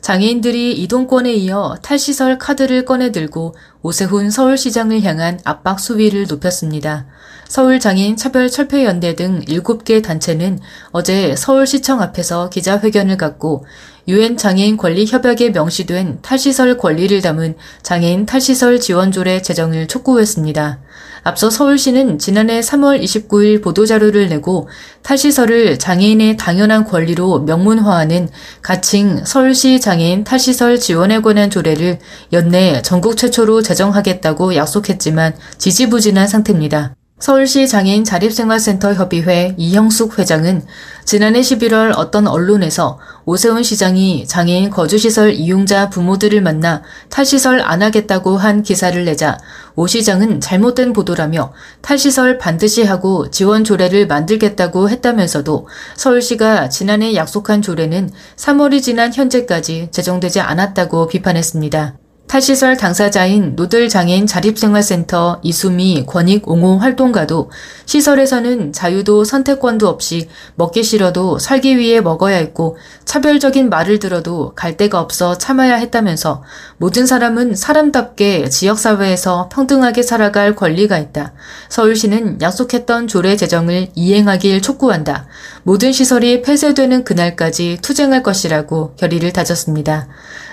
장애인들이 이동권에 이어 탈시설 카드를 꺼내들고 오세훈 서울시장을 향한 압박 수위를 높였습니다. 서울장애인 차별철폐연대 등 7개 단체는 어제 서울시청 앞에서 기자회견을 갖고 유엔 장애인 권리 협약에 명시된 탈시설 권리를 담은 장애인 탈시설 지원조례 제정을 촉구했습니다. 앞서 서울시는 지난해 3월 29일 보도자료를 내고 탈시설을 장애인의 당연한 권리로 명문화하는 가칭 서울시 장애인 탈시설 지원에 관한 조례를 연내 전국 최초로 제정하겠다고 약속했지만 지지부진한 상태입니다. 서울시 장애인 자립생활센터 협의회 이형숙 회장은 지난해 11월 어떤 언론에서 오세훈 시장이 장애인 거주시설 이용자 부모들을 만나 탈시설 안 하겠다고 한 기사를 내자 오 시장은 잘못된 보도라며 탈시설 반드시 하고 지원 조례를 만들겠다고 했다면서도 서울시가 지난해 약속한 조례는 3월이 지난 현재까지 제정되지 않았다고 비판했습니다. 탈시설 당사자인 노들장애인 자립생활센터 이수미 권익 옹호 활동가도 시설에서는 자유도 선택권도 없이 먹기 싫어도 살기 위해 먹어야 했고 차별적인 말을 들어도 갈 데가 없어 참아야 했다면서 모든 사람은 사람답게 지역사회에서 평등하게 살아갈 권리가 있다. 서울시는 약속했던 조례 제정을 이행하길 촉구한다. 모든 시설이 폐쇄되는 그날까지 투쟁할 것이라고 결의를 다졌습니다.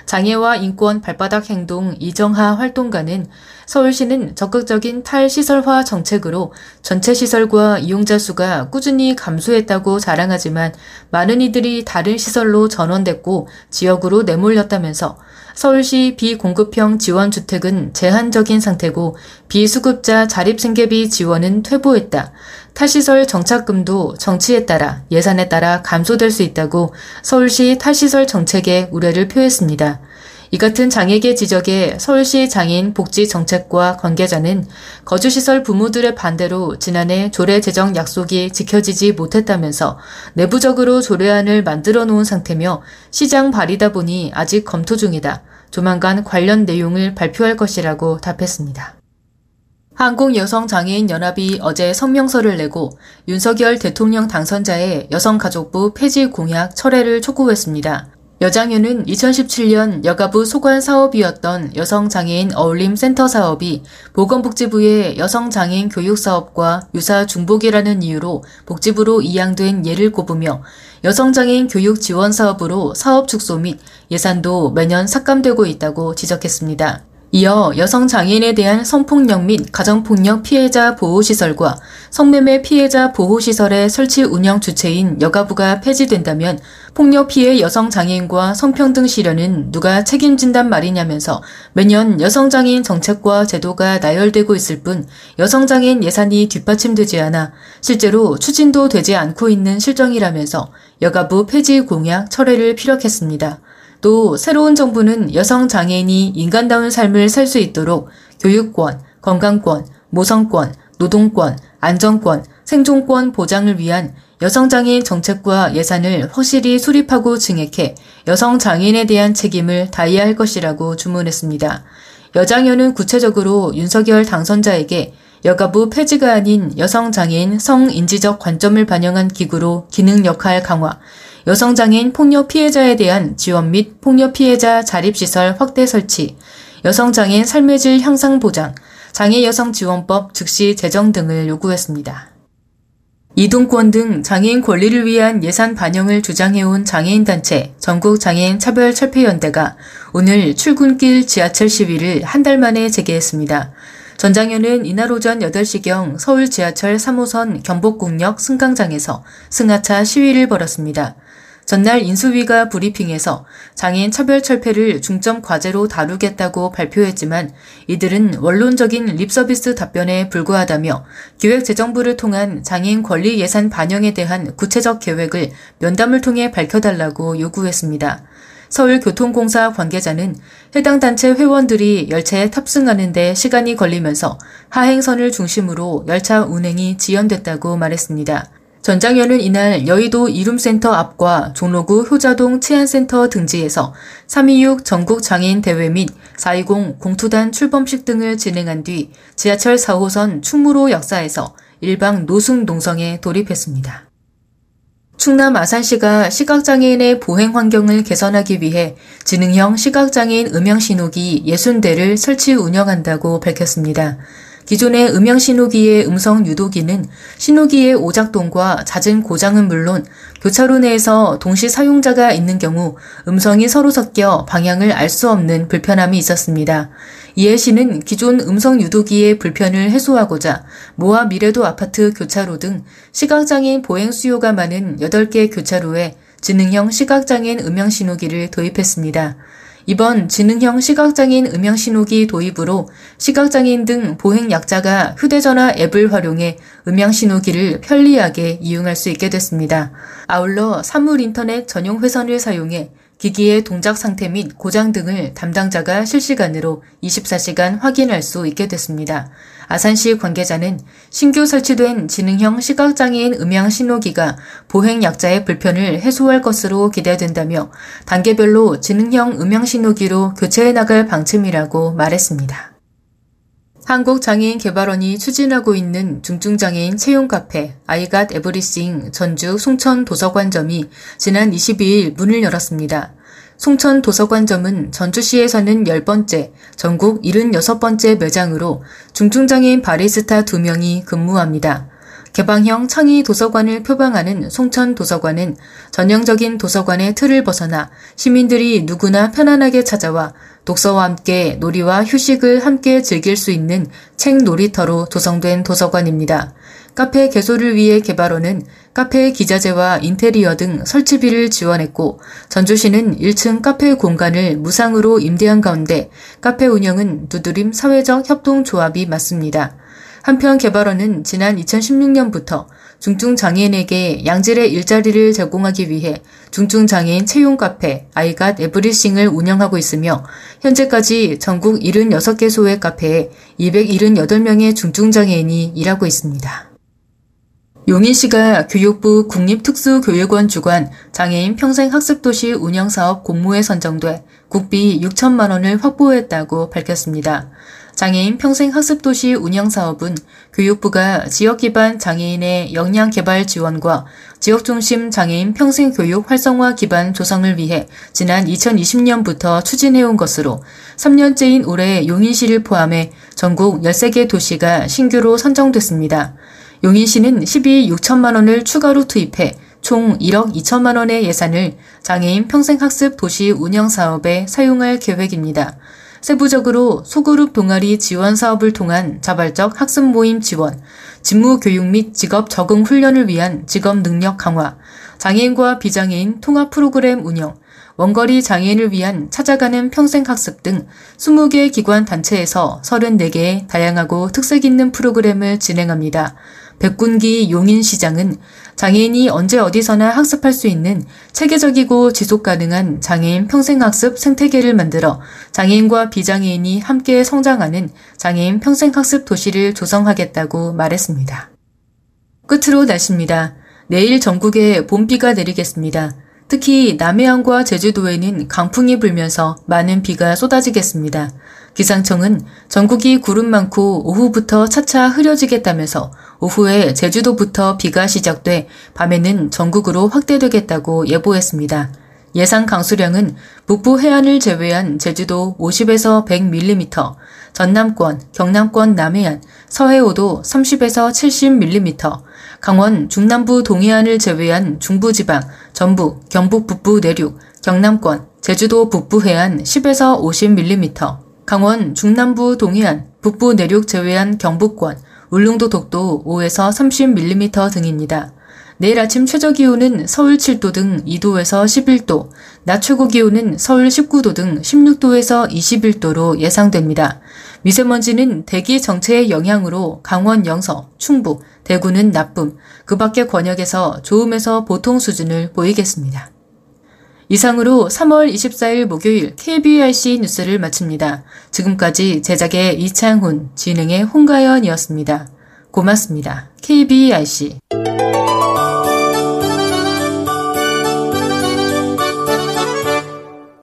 장애와 인권 발바닥 행동 이정하 활동가는 서울시는 적극적인 탈시설화 정책으로 전체 시설과 이용자 수가 꾸준히 감소했다고 자랑하지만 많은 이들이 다른 시설로 전원됐고 지역으로 내몰렸다면서 서울시 비공급형 지원주택은 제한적인 상태고 비수급자 자립생계비 지원은 퇴보했다. 탈시설 정착금도 정치에 따라 예산에 따라 감소될 수 있다고 서울시 탈시설 정책에 우려를 표했습니다. 이 같은 장애계 지적에 서울시 장애인 복지 정책과 관계자는 거주시설 부모들의 반대로 지난해 조례 제정 약속이 지켜지지 못했다면서 내부적으로 조례안을 만들어 놓은 상태며 시장 발의다 보니 아직 검토 중이다. 조만간 관련 내용을 발표할 것이라고 답했습니다. 한국여성장애인연합이 어제 성명서를 내고 윤석열 대통령 당선자의 여성가족부 폐지 공약 철회를 촉구했습니다. 여장현은 2017년 여가부 소관 사업이었던 여성장애인 어울림 센터 사업이 보건복지부의 여성장애인 교육 사업과 유사 중복이라는 이유로 복지부로 이양된 예를 꼽으며 여성장애인 교육 지원 사업으로 사업 축소 및 예산도 매년 삭감되고 있다고 지적했습니다. 이어 여성 장애인에 대한 성폭력 및 가정폭력 피해자 보호시설과 성매매 피해자 보호시설의 설치 운영 주체인 여가부가 폐지된다면 폭력 피해 여성 장애인과 성평등 실현은 누가 책임진단 말이냐면서 매년 여성 장애인 정책과 제도가 나열되고 있을 뿐 여성 장애인 예산이 뒷받침되지 않아 실제로 추진도 되지 않고 있는 실정이라면서 여가부 폐지 공약 철회를 피력했습니다. 또 새로운 정부는 여성 장애인이 인간다운 삶을 살 수 있도록 교육권, 건강권, 모성권, 노동권, 안정권, 생존권 보장을 위한 여성장애인 정책과 예산을 확실히 수립하고 증액해 여성장애인에 대한 책임을 다해야 할 것이라고 주문했습니다. 여장현은 구체적으로 윤석열 당선자에게 여가부 폐지가 아닌 여성장애인 성인지적 관점을 반영한 기구로 기능 역할 강화, 여성장애인 폭력 피해자에 대한 지원 및 폭력 피해자 자립시설 확대 설치, 여성장애인 삶의 질 향상 보장, 장애 여성 지원법 즉시 제정 등을 요구했습니다. 이동권 등 장애인 권리를 위한 예산 반영을 주장해온 장애인단체 전국장애인 차별철폐연대가 오늘 출근길 지하철 시위를 한 달 만에 재개했습니다. 전장현은 이날 오전 8시경 서울 지하철 3호선 경복궁역 승강장에서 승하차 시위를 벌였습니다. 전날 인수위가 브리핑에서 장애인 차별 철폐를 중점 과제로 다루겠다고 발표했지만 이들은 원론적인 립서비스 답변에 불과하다며 기획재정부를 통한 장애인 권리 예산 반영에 대한 구체적 계획을 면담을 통해 밝혀달라고 요구했습니다. 서울교통공사 관계자는 해당 단체 회원들이 열차에 탑승하는데 시간이 걸리면서 하행선을 중심으로 열차 운행이 지연됐다고 말했습니다. 전장현은 이날 여의도 이룸센터 앞과 종로구 효자동 치안센터 등지에서 326 전국 장애인 대회 및 420 공투단 출범식 등을 진행한 뒤 지하철 4호선 충무로 역사에서 일방 노숙 농성에 돌입했습니다. 충남 아산시가 시각장애인의 보행 환경을 개선하기 위해 지능형 시각장애인 음향신호기 60대를 설치 운영한다고 밝혔습니다. 기존의 음향 신호기의 음성 유도기는 신호기의 오작동과 잦은 고장은 물론 교차로 내에서 동시 사용자가 있는 경우 음성이 서로 섞여 방향을 알 수 없는 불편함이 있었습니다. 이해 씨는 기존 음성 유도기의 불편을 해소하고자 모아 미래도 아파트 교차로 등 시각장애인 보행 수요가 많은 8개 교차로에 지능형 시각장애인 음향 신호기를 도입했습니다. 이번 지능형 시각장애인 음향신호기 도입으로 시각장애인 등 보행약자가 휴대전화 앱을 활용해 음향신호기를 편리하게 이용할 수 있게 됐습니다. 아울러 사물인터넷 전용 회선을 사용해 기기의 동작 상태 및 고장 등을 담당자가 실시간으로 24시간 확인할 수 있게 됐습니다. 아산시 관계자는 신규 설치된 지능형 시각장애인 음향 신호기가 보행약자의 불편을 해소할 것으로 기대된다며 단계별로 지능형 음향 신호기로 교체해 나갈 방침이라고 말했습니다. 한국장애인 개발원이 추진하고 있는 중증장애인 채용 카페 아이갓 에브리싱 전주 송천 도서관점이 지난 22일 문을 열었습니다. 송천 도서관점은 전주시에서는 10번째, 전국 76번째 매장으로 중증장애인 바리스타 2명이 근무합니다. 개방형 창의 도서관을 표방하는 송천 도서관은 전형적인 도서관의 틀을 벗어나 시민들이 누구나 편안하게 찾아와 독서와 함께 놀이와 휴식을 함께 즐길 수 있는 책 놀이터로 조성된 도서관입니다. 카페 개소를 위해 개발원은 카페 기자재와 인테리어 등 설치비를 지원했고 전주시는 1층 카페 공간을 무상으로 임대한 가운데 카페 운영은 두드림 사회적 협동조합이 맡습니다. 한편 개발원은 지난 2016년부터 중증장애인에게 양질의 일자리를 제공하기 위해 중증장애인 채용 카페 아이갓 에브리싱을 운영하고 있으며 현재까지 전국 76개소의 카페에 278명의 중증장애인이 일하고 있습니다. 용인 시가 교육부 국립특수교육원 주관 장애인 평생학습도시 운영사업 공모에 선정돼 국비 6천만 원을 확보했다고 밝혔습니다. 장애인 평생학습도시 운영사업은 교육부가 지역기반 장애인의 역량 개발 지원과 지역중심 장애인 평생교육 활성화 기반 조성을 위해 지난 2020년부터 추진해온 것으로 3년째인 올해 용인시를 포함해 전국 13개 도시가 신규로 선정됐습니다. 용인 시는 12 6천만 원을 추가로 투입해 총 1억 2천만 원의 예산을 장애인 평생학습 도시 운영 사업에 사용할 계획입니다. 세부적으로 소그룹 동아리 지원 사업을 통한 자발적 학습 모임 지원, 직무 교육 및 직업 적응 훈련을 위한 직업 능력 강화, 장애인과 비장애인 통합 프로그램 운영, 원거리 장애인을 위한 찾아가는 평생학습 등 20개 기관 단체에서 34개의 다양하고 특색 있는 프로그램을 진행합니다. 백군기 용인시장은 장애인이 언제 어디서나 학습할 수 있는 체계적이고 지속 가능한 장애인 평생학습 생태계를 만들어 장애인과 비장애인이 함께 성장하는 장애인 평생학습 도시를 조성하겠다고 말했습니다. 끝으로 날씨입니다. 내일 전국에 봄비가 내리겠습니다. 특히 남해안과 제주도에는 강풍이 불면서 많은 비가 쏟아지겠습니다. 기상청은 전국이 구름 많고 오후부터 차차 흐려지겠다면서 오후에 제주도부터 비가 시작돼 밤에는 전국으로 확대되겠다고 예보했습니다. 예상 강수량은 북부 해안을 제외한 제주도 50에서 100mm, 전남권, 경남권 남해안, 서해오도 30에서 70mm, 강원 중남부 동해안을 제외한 중부지방, 전북, 경북 북부 내륙, 경남권, 제주도 북부 해안 10에서 50mm, 강원 중남부 동해안, 북부 내륙 제외한 경북권, 울릉도 독도 5에서 30mm 등입니다. 내일 아침 최저 기온은 서울 7도 등 2도에서 11도, 낮 최고 기온은 서울 19도 등 16도에서 21도로 예상됩니다. 미세먼지는 대기 정체의 영향으로 강원 영서, 충북, 대구는 나쁨, 그 밖의 권역에서 좋음에서 보통 수준을 보이겠습니다. 이상으로 3월 24일 목요일 KBRC 뉴스를 마칩니다. 지금까지 제작의 이창훈, 진행의 홍가연이었습니다. 고맙습니다. KBRC